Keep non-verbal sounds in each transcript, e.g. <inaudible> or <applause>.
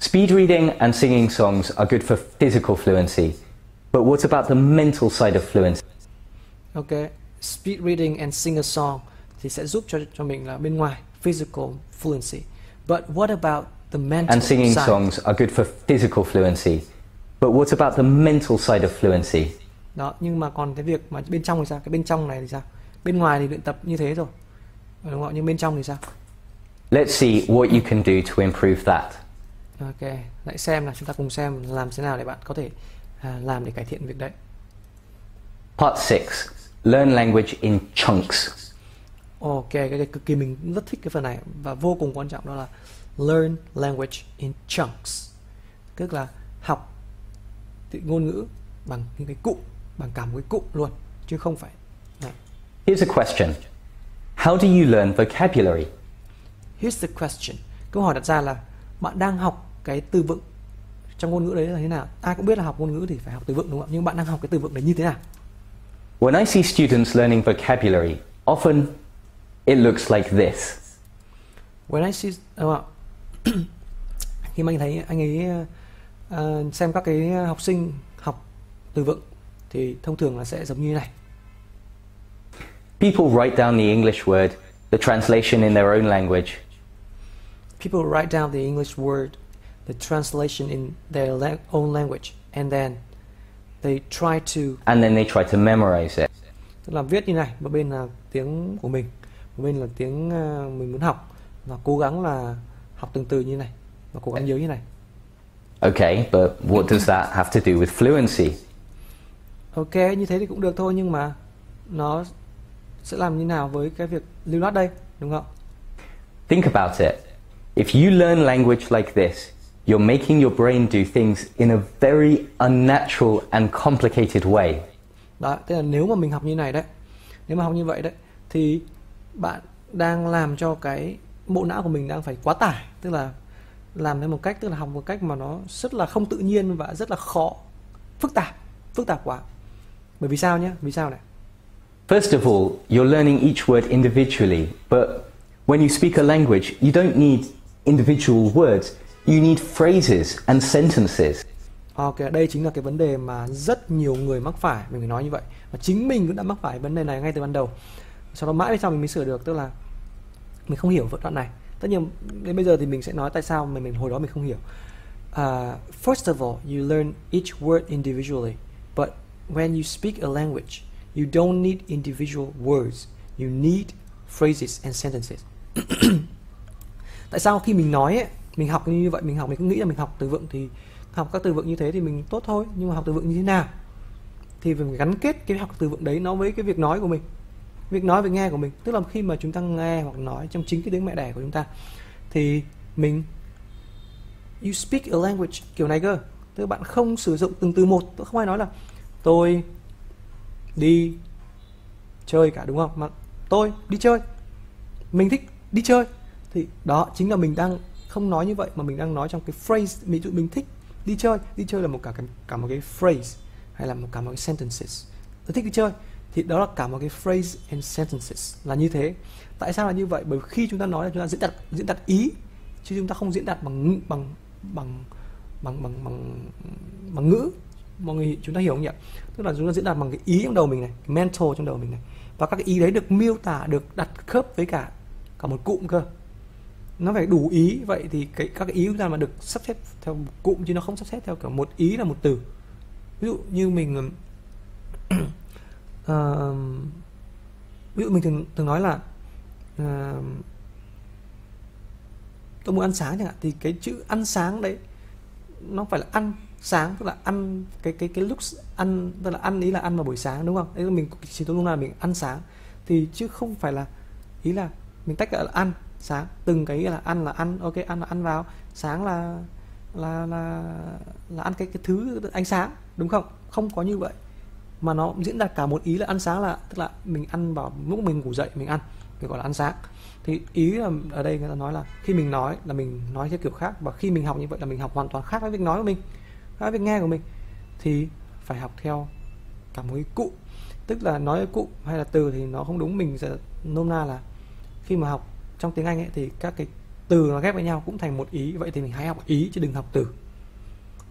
Speed reading and singing songs are good for physical fluency, but what about the mental side of fluency? Ok, speed reading and sing a song thì sẽ giúp cho cho mình là bên ngoài physical fluency. But what about the mental And singing side? songs are good for physical fluency, but what about the mental side of fluency? Đó, nhưng mà còn cái việc mà bên trong thì sao? Cái bên trong này thì sao? Bên ngoài thì luyện tập như thế rồi. Đúng không? Nhưng bên trong thì sao? Let's see what you can do to improve that. Ok, hãy xem là chúng ta cùng xem làm thế nào để bạn có thể à, làm để cải thiện việc đấy. Part 6 Learn language in chunks. Ok, cái, cái cực kỳ mình rất thích cái phần này và vô cùng quan trọng đó là learn language in chunks. Tức là học ngôn ngữ bằng những cái cụm, bằng cả một cái cụm luôn chứ không phải. Này. Here's a question How do you learn vocabulary? Here's the question. Câu hỏi đặt ra là bạn đang học cái từ vựng trong ngôn ngữ đấy là thế nào? Ai cũng biết là học ngôn ngữ thì phải học từ vựng đúng không? Nhưng bạn đang học cái từ vựng đấy như thế nào? When I see students learning vocabulary, often it looks like this. When I see đúng không <clears throat> khi mà anh thấy anh ấy ờ, xem các cái học sinh học từ vựng thì thông thường là sẽ giống như này. People write down the English word, the translation in their own language, People write down the English word, the translation in their la- own language, and then they try to and then they try to memorize it. tức là viết như này, một bên là tiếng của mình, một bên là tiếng ờ, mình muốn học và cố gắng là học từng từ như này và cố gắng nhớ như này. Okay, but what does that have to do with fluency? Ok, như thế thì cũng được thôi nhưng mà nó sẽ làm như nào với cái việc lưu loát đây, đúng không? Think about it. If you learn language like this, you're making your brain do things in a very unnatural and complicated way. Đó, tức là nếu mà mình học như này đấy, nếu mà học như vậy đấy thì bạn đang làm cho cái bộ não của mình đang phải quá tải, tức là làm theo một cách tức là học một cách mà nó rất là không tự nhiên và rất là khó, phức tạp, phức tạp quá. Bởi vì sao nhé? Vì sao này? First of all, you're learning each word individually, but when you speak a language, you don't need individual words, you need phrases and sentences. Ok, đây chính là cái vấn đề mà rất nhiều người mắc phải, mình phải nói như vậy. Và chính mình cũng đã mắc phải vấn đề này ngay từ ban đầu. Sau đó mãi về sau mình mới sửa được, tức là mình không hiểu đoạn này. Tất nhiên đến bây giờ thì mình sẽ nói tại sao mà mình hồi đó mình không hiểu. Uh, first of all, you learn each word individually, but when you speak a language, you don't need individual words. You need phrases and sentences. <clears throat> tại sao khi mình nói ấy, mình học như vậy, mình học, mình cứ nghĩ là mình học từ vựng thì học các từ vựng như thế thì mình tốt thôi, nhưng mà học từ vựng như thế nào? Thì mình phải gắn kết cái học từ vựng đấy nó với cái việc nói của mình, việc nói, việc nghe của mình. Tức là khi mà chúng ta nghe hoặc nói trong chính cái tiếng mẹ đẻ của chúng ta, thì mình, you speak a language kiểu này cơ. Tức là bạn không sử dụng từng từ một tôi không ai nói là, tôi đi chơi cả đúng không? Mà, tôi đi chơi mình thích đi chơi. Thì đó chính là mình đang không nói như vậy, mà mình đang nói trong cái phrase ví dụ mình thích. Đi chơi đi chơi là một cả cả một cái phrase, hay là một cả một cái sentences. Tôi thích đi chơi, thì đó là cả một cái phrase and sentences. Là như thế. Tại sao là như vậy? Bởi khi chúng ta nói là chúng ta diễn đạt diễn đạt ý, chứ chúng ta không diễn đạt bằng bằng bằng bằng bằng bằng bằng ngữ. Mọi người, chúng ta hiểu không nhỉ? Tức là chúng ta diễn đạt bằng cái ý trong đầu mình này, cái mental trong đầu mình này. Và các cái ý đấy được miêu tả, được đặt khớp với cả cả một cụm cơ nó phải đủ ý. Vậy thì cái các cái ý chúng ta mà được sắp xếp theo một cụm chứ nó không sắp xếp theo kiểu một ý là một từ. Ví dụ như mình uh, <clears throat> ví dụ mình thường thường nói là uh, tôi muốn ăn sáng chẳng hạn thì cái chữ ăn sáng đấy nó phải là ăn sáng tức là ăn cái cái cái lúc ăn tức là ăn ý là ăn vào buổi sáng đúng không? Đấy là mình chỉ tôi lúc nào mình ăn sáng. Thì chứ không phải là ý là mình tách ra là ăn sáng. Từng cái là ăn là ăn, ok, ăn là ăn vào. Sáng là là là là ăn cái cái thứ ánh sáng, đúng không? Không có như vậy. Mà nó diễn đạt cả một ý là ăn sáng là, tức là mình ăn vào lúc mình ngủ dậy mình ăn, cái gọi là ăn sáng. Thì ý là ở đây người ta nói là khi mình nói là mình nói theo kiểu khác, và khi mình học như vậy là mình học hoàn toàn khác với việc nói của mình, khác với việc nghe của mình, thì phải học theo cả một cái cụ. Tức là nói cụ hay là từ thì nó không đúng, mình sẽ nôm na là khi mà học trong tiếng Anh ấy thì các cái từ nó ghép với nhau cũng thành một ý. Vậy thì mình hãy học ý chứ đừng học từ.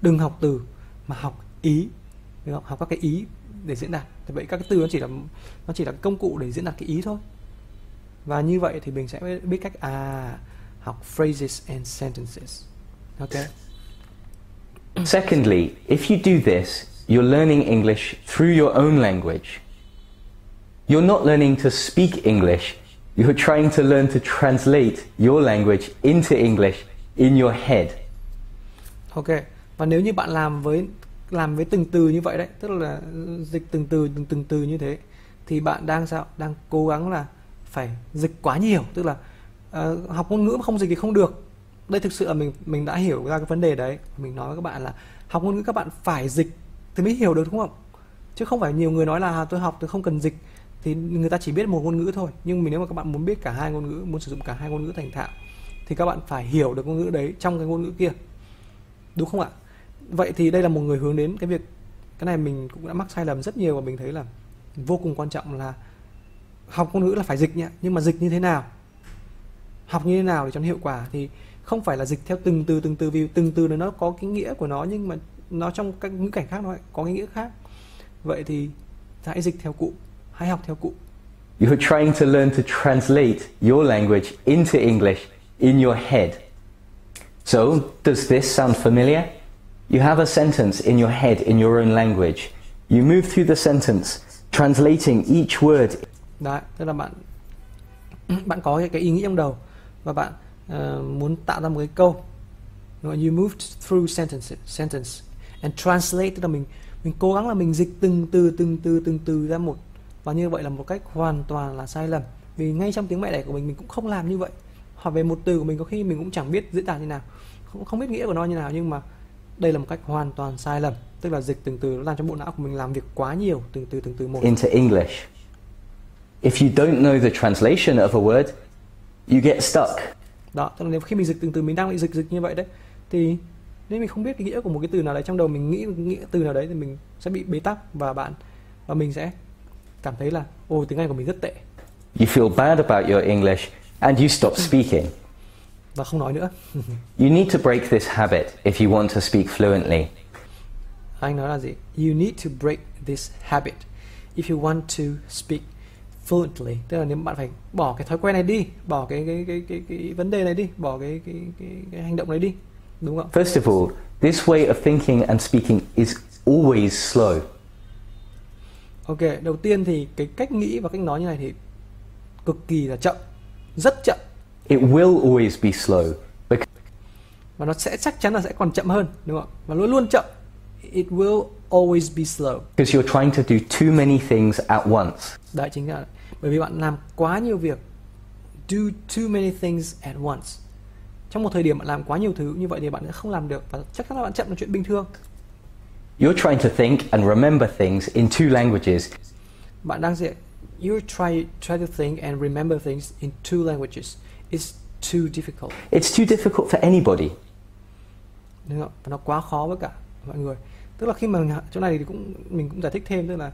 Đừng học từ mà học ý đúng không? học các cái ý để diễn đạt. Thì vậy các cái từ nó chỉ là nó chỉ là công cụ để diễn đạt cái ý thôi. Và như vậy thì mình sẽ biết cách à học phrases and sentences. Ok? Secondly, if you do this, you're learning English through your own language. You're not learning to speak English, you're trying to learn to translate your language into English in your head. ok. Và nếu như bạn làm với làm với từng từ như vậy đấy tức là dịch từng từ từng từng từ như thế thì bạn đang sao? Đang cố gắng là phải dịch quá nhiều. Tức là uh, học ngôn ngữ mà không dịch thì không được. Đây thực sự là mình mình đã hiểu ra cái vấn đề đấy. Mình nói với các bạn là học ngôn ngữ các bạn phải dịch thì mới hiểu được đúng không? Chứ không phải nhiều người nói là à, tôi học tôi không cần dịch thì người ta chỉ biết một ngôn ngữ thôi. Nhưng mình nếu mà các bạn muốn biết cả hai ngôn ngữ, muốn sử dụng cả hai ngôn ngữ thành thạo, thì các bạn phải hiểu được ngôn ngữ đấy trong cái ngôn ngữ kia. Đúng không ạ? Vậy thì đây là một người hướng đến cái việc, cái này mình cũng đã mắc sai lầm rất nhiều và mình thấy là vô cùng quan trọng là học ngôn ngữ là phải dịch nhá. Nhưng mà dịch như thế nào? Học như thế nào để cho nó hiệu quả thì không phải là dịch theo từng từ từng từ, vì từng từ nó có cái nghĩa của nó, nhưng mà nó trong các ngữ cảnh khác nó lại có cái nghĩa khác. Vậy thì hãy dịch theo cụ hãy học theo cụ You're trying to learn to translate your language into English in your head. So, does this sound familiar? You have a sentence in your head in your own language. You move through the sentence, translating each word đấy tức là bạn <clears throat> bạn có cái, cái ý nghĩ trong đầu và bạn ờ, muốn tạo ra một cái câu you move through sentences sentence and translate tức là mình mình cố gắng là mình dịch từng từ từng từ từng từ ra một và như vậy là một cách hoàn toàn là sai lầm. Vì ngay trong tiếng mẹ đẻ của mình mình cũng không làm như vậy. Hoặc về một từ của mình có khi mình cũng chẳng biết diễn tả như nào. Không không biết nghĩa của nó như nào nhưng mà đây là một cách hoàn toàn sai lầm. Tức là dịch từng từ nó làm cho bộ não của mình làm việc quá nhiều. Từng từ từng từ một. Into English. If you don't know the translation of a word, you get stuck. đó tức là nếu khi mình dịch từng từ mình đang bị dịch dịch như vậy đấy thì nếu mình không biết cái nghĩa của một cái từ nào đấy trong đầu mình nghĩ nghĩa từ nào đấy thì mình sẽ bị bế tắc và bạn và mình sẽ cảm thấy là ôi tiếng Anh của mình rất tệ. You feel bad about your English and you stop speaking. và không nói nữa. You need to break this habit if you want to speak fluently. anh nói là gì? You need to break this habit if you want to speak fluently. Tức là nếu bạn phải bỏ cái thói quen này đi bỏ cái cái cái cái, cái vấn đề này đi bỏ cái cái, cái cái hành động này đi. Đúng không First of all, this way of thinking and speaking is always slow. Ok đầu tiên thì cái cách nghĩ và cách nói như này thì cực kỳ là chậm rất chậm. It will always be slow because và nó sẽ chắc chắn là sẽ còn chậm hơn đúng không và luôn luôn chậm. It will always be slow. you're trying to do too many things at once. đấy chính là bởi vì bạn làm quá nhiều việc do too many things at once. Trong một thời điểm bạn làm quá nhiều thứ như vậy thì bạn sẽ không làm được và chắc chắn là bạn chậm là chuyện bình thường You're trying to think and remember things in two languages. bạn đang dạy you try try to think and remember things in two languages it's too difficult It's too difficult for anybody. đúng không? và nó quá khó với cả mọi người tức là khi mà chỗ này thì cũng mình cũng giải thích thêm tức là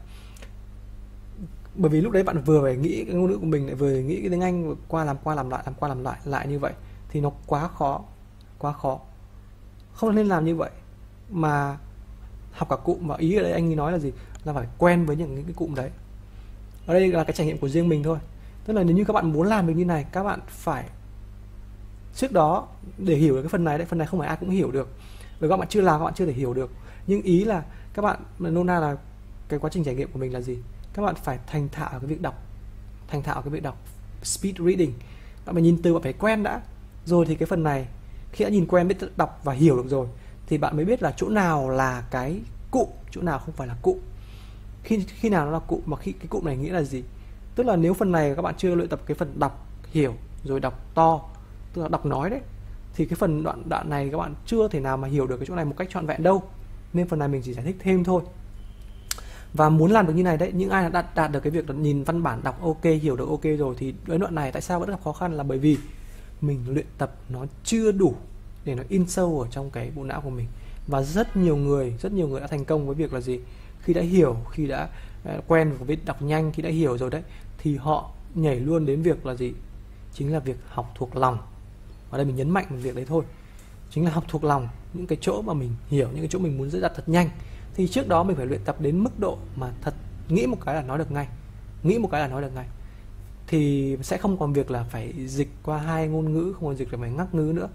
bởi vì lúc đấy bạn vừa phải nghĩ cái ngôn ngữ của mình lại vừa nghĩ cái tiếng Anh qua làm qua làm lại làm qua làm lại lại như vậy thì nó quá khó quá khó không nên làm như vậy mà học cả cụm và ý ở đây anh ấy nói là gì? Là phải quen với những cái cụm đấy. Ở đây là cái trải nghiệm của riêng mình thôi. Tức là nếu như các bạn muốn làm được như này, các bạn phải trước đó để hiểu được cái phần này đấy. Phần này không phải ai cũng hiểu được. Bởi các bạn chưa làm, các bạn chưa thể hiểu được. Nhưng ý là các bạn, nôm na là cái quá trình trải nghiệm của mình là gì? Các bạn phải thành thạo cái việc đọc. Thành thạo cái việc đọc speed reading. Bạn phải nhìn từ, bạn phải quen đã. Rồi thì cái phần này, khi đã nhìn quen, biết đọc và hiểu được rồi thì bạn mới biết là chỗ nào là cái cụm chỗ nào không phải là cụm khi khi nào nó là cụm mà khi cái cụm này nghĩa là gì? Tức là nếu phần này các bạn chưa luyện tập cái phần đọc hiểu rồi đọc to tức là đọc nói đấy thì cái phần đoạn đoạn này các bạn chưa thể nào mà hiểu được cái chỗ này một cách trọn vẹn đâu. Nên phần này mình chỉ giải thích thêm thôi. Và muốn làm được như này đấy những ai đã đạt, đạt được cái việc là nhìn văn bản đọc ok hiểu được ok rồi thì đến đoạn này tại sao vẫn gặp khó khăn là bởi vì mình luyện tập nó chưa đủ để nó in sâu ở trong cái bộ não của mình. Và rất nhiều người, rất nhiều người đã thành công với việc là gì? Khi đã hiểu, khi đã à, quen với việc đọc nhanh, khi đã hiểu rồi đấy, thì họ nhảy luôn đến việc là gì? Chính là việc học thuộc lòng. Ở đây mình nhấn mạnh một việc đấy thôi. Chính là học thuộc lòng, những cái chỗ mà mình hiểu, những cái chỗ mình muốn diễn đạt thật nhanh. Thì trước đó mình phải luyện tập đến mức độ mà thật, nghĩ một cái là nói được ngay. Nghĩ một cái là nói được ngay. Thì sẽ không còn việc là phải dịch qua hai ngôn ngữ, không còn dịch là phải ngắc ngữ nữa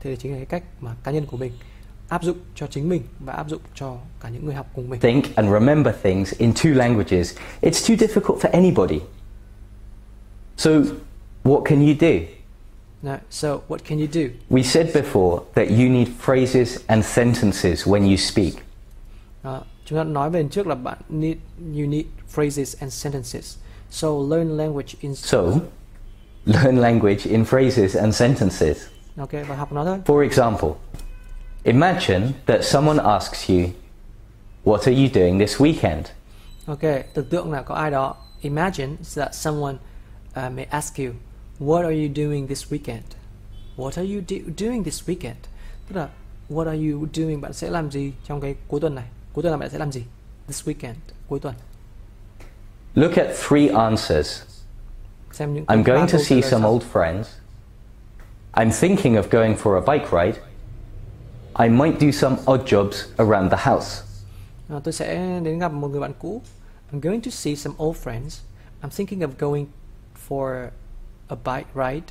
thì chính là cái cách mà cá nhân của mình áp dụng cho chính mình và áp dụng cho cả những người học cùng mình. Think and remember things in two languages. It's too difficult for anybody. So, what can you do? Right, so what can you do? We said before that you need phrases and sentences when you speak. Đó, chúng ta nói về trước là bạn need you need phrases and sentences. So learn language in So, learn language in phrases and sentences. Ok và học nó thôi. For example, imagine that someone asks you, What are you doing this weekend? Ok, tưởng tượng là có ai đó imagine that someone uh, may ask you what are you doing this weekend? What are you do- doing this weekend? Tức là what are you doing? Bạn sẽ làm gì trong cái cuối tuần này? Cuối tuần này bạn sẽ làm gì? This weekend, cuối tuần. Look at three answers. I'm going to see some old friends. I'm thinking of going for a bike ride. I might do some odd jobs around the house. À, tôi sẽ đến gặp một người bạn cũ. I'm going to see some old friends. I'm thinking of going for a bike ride.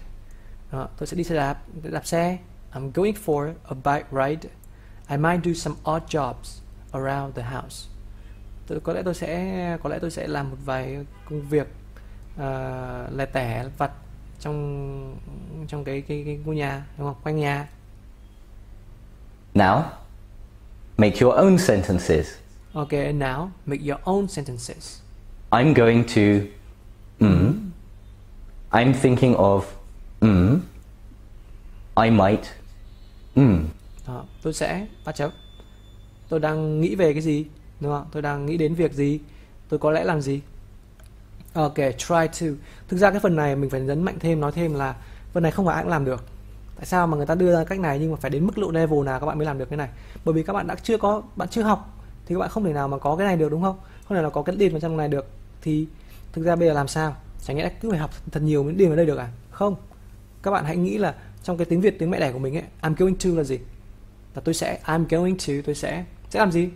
À, tôi sẽ đi xe đạp, đạp xe. I'm going for a bike ride. I might do some odd jobs around the house. Tôi có lẽ tôi sẽ có lẽ tôi sẽ làm một vài công việc uh, lẻ tẻ vặt trong trong cái cái cái ngôi nhà đúng không? Quanh nhà. Now, make your own sentences. Okay, and now make your own sentences. I'm going to. Mm. I'm thinking of. Mm. I might. Mm. Đó, tôi sẽ bắt chấm. Tôi đang nghĩ về cái gì, đúng không? Tôi đang nghĩ đến việc gì, tôi có lẽ làm gì. Ok, try to. Thực ra cái phần này mình phải nhấn mạnh thêm, nói thêm là phần này không phải ai cũng làm được. Tại sao mà người ta đưa ra cách này nhưng mà phải đến mức độ level nào các bạn mới làm được cái này? Bởi vì các bạn đã chưa có, bạn chưa học thì các bạn không thể nào mà có cái này được đúng không? Không thể nào có cái điền vào trong này được. Thì thực ra bây giờ làm sao? Chẳng nhẽ cứ phải học thật nhiều mới điền vào đây được à? Không. Các bạn hãy nghĩ là trong cái tiếng Việt tiếng mẹ đẻ của mình ấy, I'm going to là gì? là tôi sẽ I'm going to tôi sẽ sẽ làm gì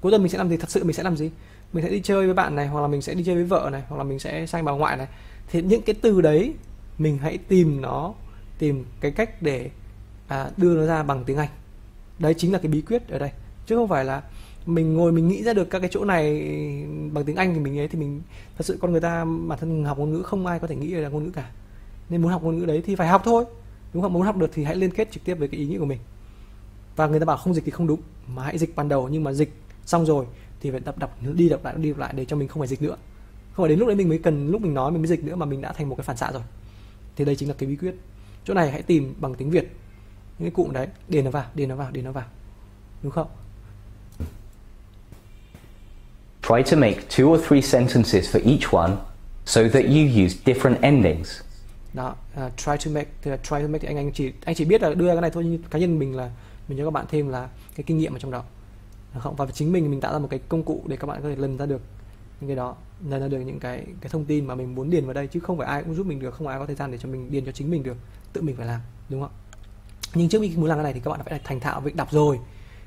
cuối tuần mình sẽ làm gì thật sự mình sẽ làm gì mình sẽ đi chơi với bạn này hoặc là mình sẽ đi chơi với vợ này hoặc là mình sẽ sang bà ngoại này. Thì những cái từ đấy mình hãy tìm nó tìm cái cách để à, đưa nó ra bằng tiếng Anh. Đấy chính là cái bí quyết ở đây. Chứ không phải là mình ngồi mình nghĩ ra được các cái chỗ này bằng tiếng Anh thì mình ấy thì mình thật sự con người ta bản thân học ngôn ngữ không ai có thể nghĩ là ngôn ngữ cả. Nên muốn học ngôn ngữ đấy thì phải học thôi. Đúng không? Muốn học được thì hãy liên kết trực tiếp với cái ý nghĩa của mình. Và người ta bảo không dịch thì không đúng mà hãy dịch ban đầu. Nhưng mà dịch xong rồi thì phải đọc đọc đi đọc lại đi đọc lại để cho mình không phải dịch nữa. Không phải đến lúc đấy mình mới cần lúc mình nói mình mới dịch nữa mà mình đã thành một cái phản xạ rồi. Thì đây chính là cái bí quyết. Chỗ này hãy tìm bằng tiếng việt. Những cái cụm đấy điền nó vào điền nó vào điền nó vào. Đúng không? Try to make two or three sentences for each one so that you use different endings. đó uh, try to make uh, try to make thì anh anh chỉ anh chỉ biết là đưa cái này thôi nhưng cá nhân mình là mình cho các bạn thêm là cái kinh nghiệm ở trong đó không? Và chính mình mình tạo ra một cái công cụ để các bạn có thể lần ra được những cái đó, lần ra được những cái cái thông tin mà mình muốn điền vào đây, chứ không phải ai cũng giúp mình được, không ai có thời gian để cho mình điền cho chính mình được, tự mình phải làm, đúng không nhưng trước khi muốn làm cái này thì các bạn phải thành thạo việc đọc rồi,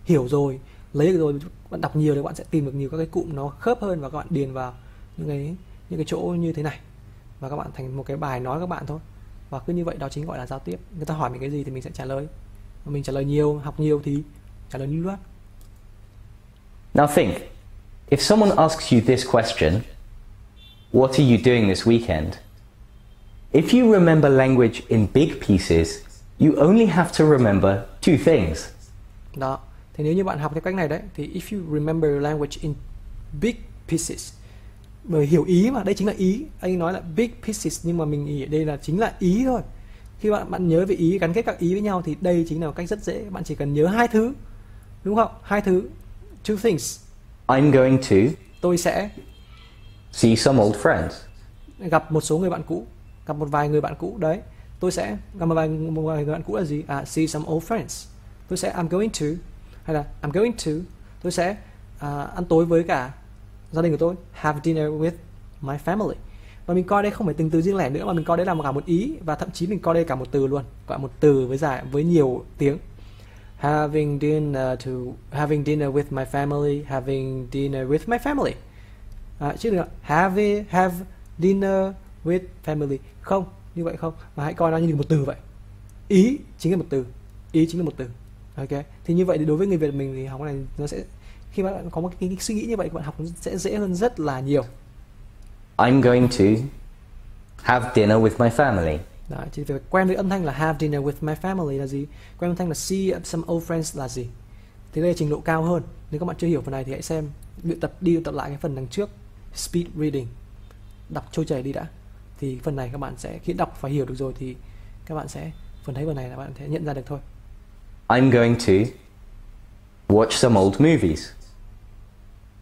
hiểu rồi, lấy được rồi. Bạn đọc nhiều thì bạn sẽ tìm được nhiều các cái cụm nó khớp hơn và các bạn điền vào những cái những cái chỗ như thế này. Và các bạn thành một cái bài nói các bạn thôi. Và cứ như vậy đó chính gọi là giao tiếp. Người ta hỏi mình cái gì thì mình sẽ trả lời. Mình trả lời nhiều, học nhiều thì trả lời lưu loát. Now think if someone asks you this question, What are you doing this weekend? If you remember language in big pieces, you only have to remember two things. đó. Thì nếu như bạn học theo cách này đấy thì if you remember language in big pieces bởi hiểu ý mà đây chính là ý. Anh nói là big pieces nhưng mà mình nghĩ ở đây là chính là ý thôi. Khi bạn bạn nhớ về ý gắn kết các ý với nhau thì đây chính là một cách rất dễ. Bạn chỉ cần nhớ hai thứ đúng không? Hai thứ two things. I'm going to tôi sẽ see some old friends. gặp một số người bạn cũ gặp một vài người bạn cũ. Đấy tôi sẽ gặp một vài một vài người bạn cũ là gì? À see some old friends. Tôi sẽ I'm going to hay là I'm going to tôi sẽ à, ăn tối với cả gia đình của tôi have dinner with my family. Và mình coi đây không phải từng từ riêng lẻ nữa mà mình coi đây là một cả một ý và thậm chí mình coi đây cả một từ luôn gọi một từ với dài với nhiều tiếng having dinner to having dinner with my family having dinner with my family. À, chứ đừng have have dinner with family. Không như vậy không. Mà hãy coi nó như một từ vậy. Ý chính là một từ. Ý chính là một từ. Ok? Thì như vậy thì đối với người việt mình thì học cái này nó sẽ khi bạn có một cái, cái suy nghĩ như vậy bạn học sẽ dễ hơn rất là nhiều. I'm going to have dinner with my family. Đấy, chỉ phải quen với âm thanh là have dinner with my family là gì? Quen âm thanh là see some old friends là gì? Thì đây là trình độ cao hơn. Nếu các bạn chưa hiểu phần này thì hãy xem luyện tập đi luyện tập lại cái phần đằng trước speed reading. Đọc trôi chảy đi đã. Thì phần này các bạn sẽ khi đọc và hiểu được rồi thì các bạn sẽ phần thấy phần này là bạn sẽ nhận ra được thôi. I'm going to watch some old movies.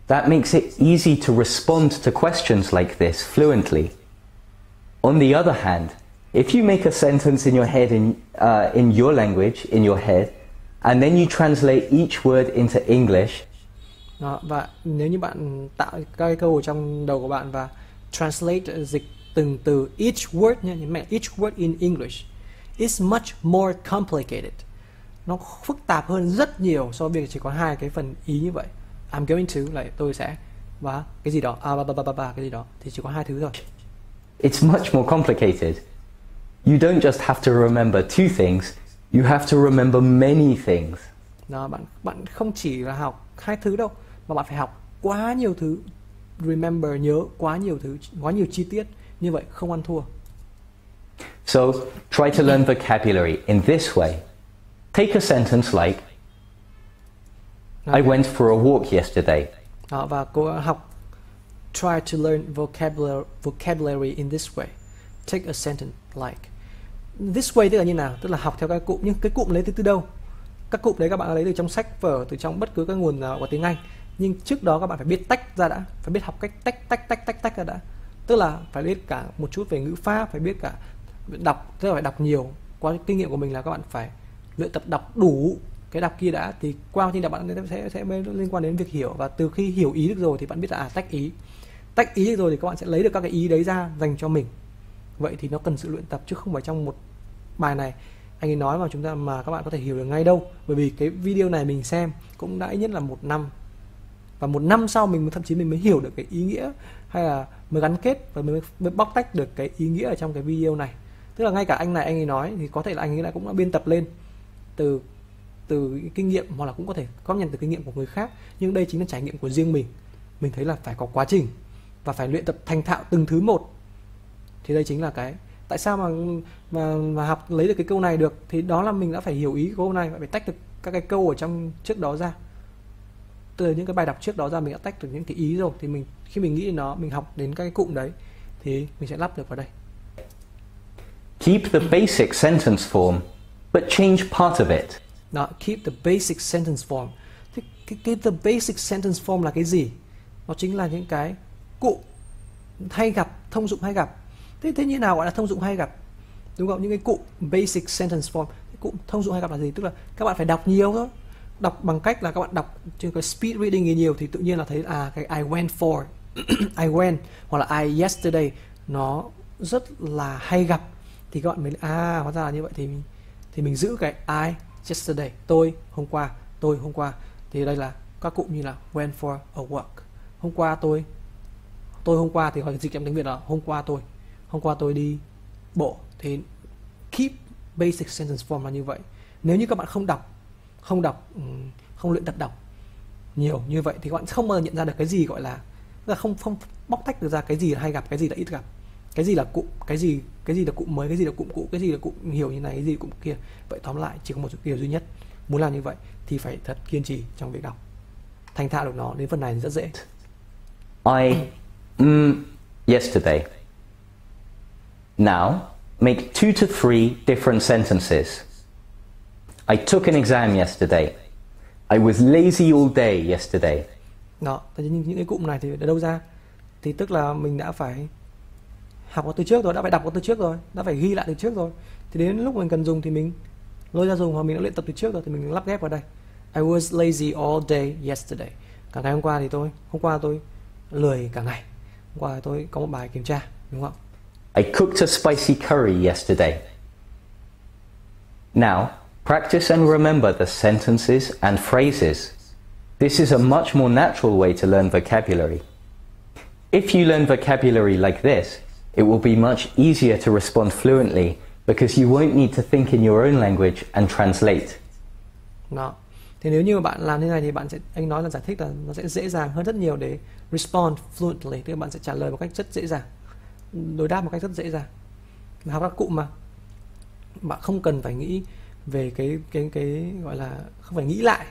That makes it easy to respond to questions like this fluently. On the other hand, if you make a sentence in your head in, uh, in your language, in your head, and then you translate each word into English, Đó, và nếu như bạn tạo các cái câu ở trong đầu của bạn và translate dịch từng từ each word nhé, nhấn mạnh each word in English is much more complicated. Nó phức tạp hơn rất nhiều so với việc chỉ có hai cái phần ý như vậy. I'm going to là tôi sẽ và cái gì đó à ba ba ba ba cái gì đó thì chỉ có hai thứ thôi. it's much more complicated. You don't just have to remember two things, you have to remember many things. Đó, bạn bạn không chỉ là học hai thứ đâu mà bạn phải học quá nhiều thứ remember nhớ quá nhiều thứ quá nhiều chi tiết như vậy không ăn thua So try to learn vocabulary in this way. Take a sentence like, I went for a walk yesterday. Đó, và cô học try to learn vocabulary, vocabulary in this way. Take a sentence like. This way tức là như nào? Tức là học theo các cụm nhưng cái cụm lấy từ từ đâu? Các cụm đấy các bạn lấy từ trong sách vở, từ trong bất cứ cái nguồn nào của tiếng Anh. Nhưng trước đó các bạn phải biết tách ra đã, phải biết học cách tách tách tách tách tách ra đã. Tức là phải biết cả một chút về ngữ pháp, phải biết cả đọc, tức là phải đọc nhiều. Qua kinh nghiệm của mình là các bạn phải luyện tập đọc đủ cái đọc kia đã thì qua quá trình đọc bạn sẽ sẽ liên quan đến việc hiểu và từ khi hiểu ý được rồi thì bạn biết là à tách ý tách ý được rồi thì các bạn sẽ lấy được các cái ý đấy ra dành cho mình vậy thì nó cần sự luyện tập chứ không phải trong một bài này. Anh ấy nói mà chúng ta mà các bạn có thể hiểu được ngay đâu. Bởi vì cái video này mình xem cũng đã ít nhất là một năm. Và một năm sau mình thậm chí mình mới hiểu được cái ý nghĩa hay là mới gắn kết và mới, mới bóc tách được cái ý nghĩa ở trong cái video này. Tức là ngay cả anh này anh ấy nói thì có thể là anh ấy đã cũng đã biên tập lên từ từ kinh nghiệm hoặc là cũng có thể góp nhận từ kinh nghiệm của người khác. Nhưng đây chính là trải nghiệm của riêng mình. Mình thấy là phải có quá trình và phải luyện tập thành thạo từng thứ một thì đây chính là cái. Tại sao mà mà mà học lấy được cái câu này được? Thì đó là mình đã phải hiểu ý câu này phải tách được các cái câu ở trong trước đó ra. Từ những cái bài đọc trước đó ra mình đã tách được những cái ý rồi thì mình khi mình nghĩ đến nó mình học đến các cái cụm đấy thì mình sẽ lắp được vào đây. Keep the basic sentence form, but change part of it. đó keep the basic sentence form. Thì cái, cái the basic sentence form là cái gì? Nó chính là những cái cụm hay gặp thông dụng hay gặp thế thế như nào gọi là thông dụng hay gặp? Đúng không? Những cái cụm basic sentence form. Cái cụm thông dụng hay gặp là gì? Tức là các bạn phải đọc nhiều thôi. Đọc bằng cách là các bạn đọc trên cái speed reading gì nhiều thì tự nhiên là thấy à cái I went for, <coughs> I went hoặc là I yesterday nó rất là hay gặp. Thì các bạn mới à hóa ra là như vậy. Thì mình thì mình giữ cái I yesterday. Tôi, hôm qua, tôi, hôm qua. Thì đây là các cụm như là went for a walk. Hôm qua tôi tôi hôm qua thì gọi dịch trong tiếng việt là hôm qua tôi hôm qua tôi đi bộ thì keep basic sentence form là như vậy. Nếu như các bạn không đọc không đọc ừ, không luyện tập đọc nhiều như vậy thì các bạn không bao giờ nhận ra được cái gì gọi là là không không bóc tách được ra cái gì là hay gặp cái gì là ít gặp. Cái gì là cụm cái gì cái gì là cụm mới cái gì là cụm cũ cái gì là cụm hiểu như này cái gì là cụm kia. Vậy tóm lại chỉ có một điều duy nhất. Muốn làm như vậy thì phải thật kiên trì trong việc đọc. Thành thạo được nó đến phần này thì rất dễ. I um, yesterday. Now, make two to three different sentences. I took an exam yesterday. I was lazy all day yesterday. đó những, những cái cụm này thì ở đâu ra thì tức là mình đã phải học từ trước rồi đã phải đọc từ trước rồi đã phải ghi lại từ trước rồi thì đến lúc mình cần dùng thì mình lôi ra dùng hoặc mình đã luyện tập từ trước rồi thì mình lắp ghép vào đây I was lazy all day yesterday cả ngày hôm qua thì tôi hôm qua tôi lười cả ngày hôm qua tôi có một bài kiểm tra đúng không I cooked a spicy curry yesterday. Now, practice and remember the sentences and phrases. This is a much more natural way to learn vocabulary. If you learn vocabulary like this, it will be much easier to respond fluently because you won't need to think in your own language and translate. đó thì nếu như bạn làm như này thì bạn sẽ anh nói là giải thích là nó sẽ dễ dàng hơn rất nhiều để respond fluently tức là bạn sẽ trả lời một cách rất dễ dàng đối đáp một cách rất dễ dàng. Học các cụm mà bạn không cần phải nghĩ về cái cái cái gọi là không phải nghĩ lại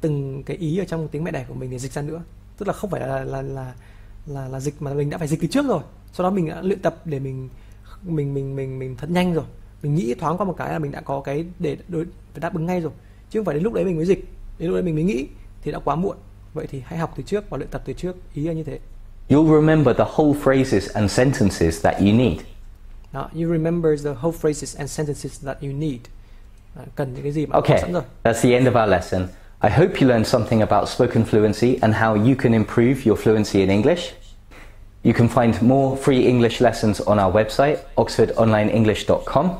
từng cái ý ở trong tiếng mẹ đẻ của mình để dịch ra nữa. Tức là không phải là là là là, là dịch mà mình đã phải dịch từ trước rồi. Sau đó mình đã luyện tập để mình mình mình mình mình thật nhanh rồi. Mình nghĩ thoáng qua một cái là mình đã có cái để đối phải đáp ứng ngay rồi. Chứ không phải đến lúc đấy mình mới dịch đến lúc đấy mình mới nghĩ thì đã quá muộn. Vậy thì hãy học từ trước và luyện tập từ trước ý là như thế. You'll remember the whole phrases and sentences that you need. đó you remember the whole phrases and sentences that you need à, cần những cái gì mà Okay, sẵn rồi that's the end of our lesson. I hope you learned something about spoken fluency and how you can improve your fluency in English. You can find more free English lessons on our website, oxfordonlineenglish.com.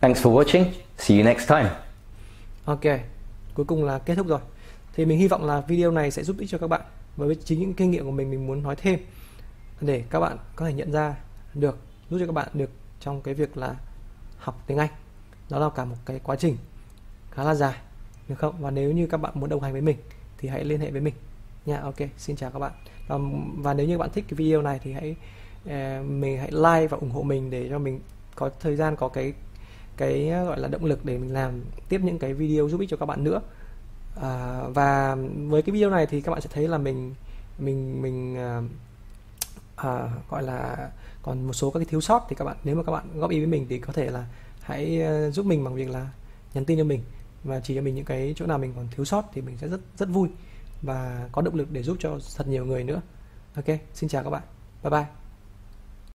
Thanks for watching. See you next time. Ok, cuối cùng là kết thúc rồi. Thì mình hy vọng là video này sẽ giúp ích cho các bạn. Với chính những kinh nghiệm của mình mình muốn nói thêm để các bạn có thể nhận ra được, giúp cho các bạn được trong cái việc là học tiếng Anh. Đó là cả một cái quá trình khá là dài, được không? Và nếu như các bạn muốn đồng hành với mình thì hãy liên hệ với mình nha. Ok, xin chào các bạn. Và, và nếu như bạn thích cái video này thì hãy eh, mình hãy like và ủng hộ mình để cho mình có thời gian có cái cái gọi là động lực để mình làm tiếp những cái video giúp ích cho các bạn nữa à, và với cái video này thì các bạn sẽ thấy là mình mình mình à, à, gọi là còn một số các cái thiếu sót thì các bạn nếu mà các bạn góp ý với mình thì có thể là hãy à, giúp mình bằng việc là nhắn tin cho mình. Và chỉ cho mình những cái chỗ nào mình còn thiếu sót thì mình sẽ rất rất vui và có động lực để giúp cho thật nhiều người nữa. Ok xin chào các bạn. Bye bye.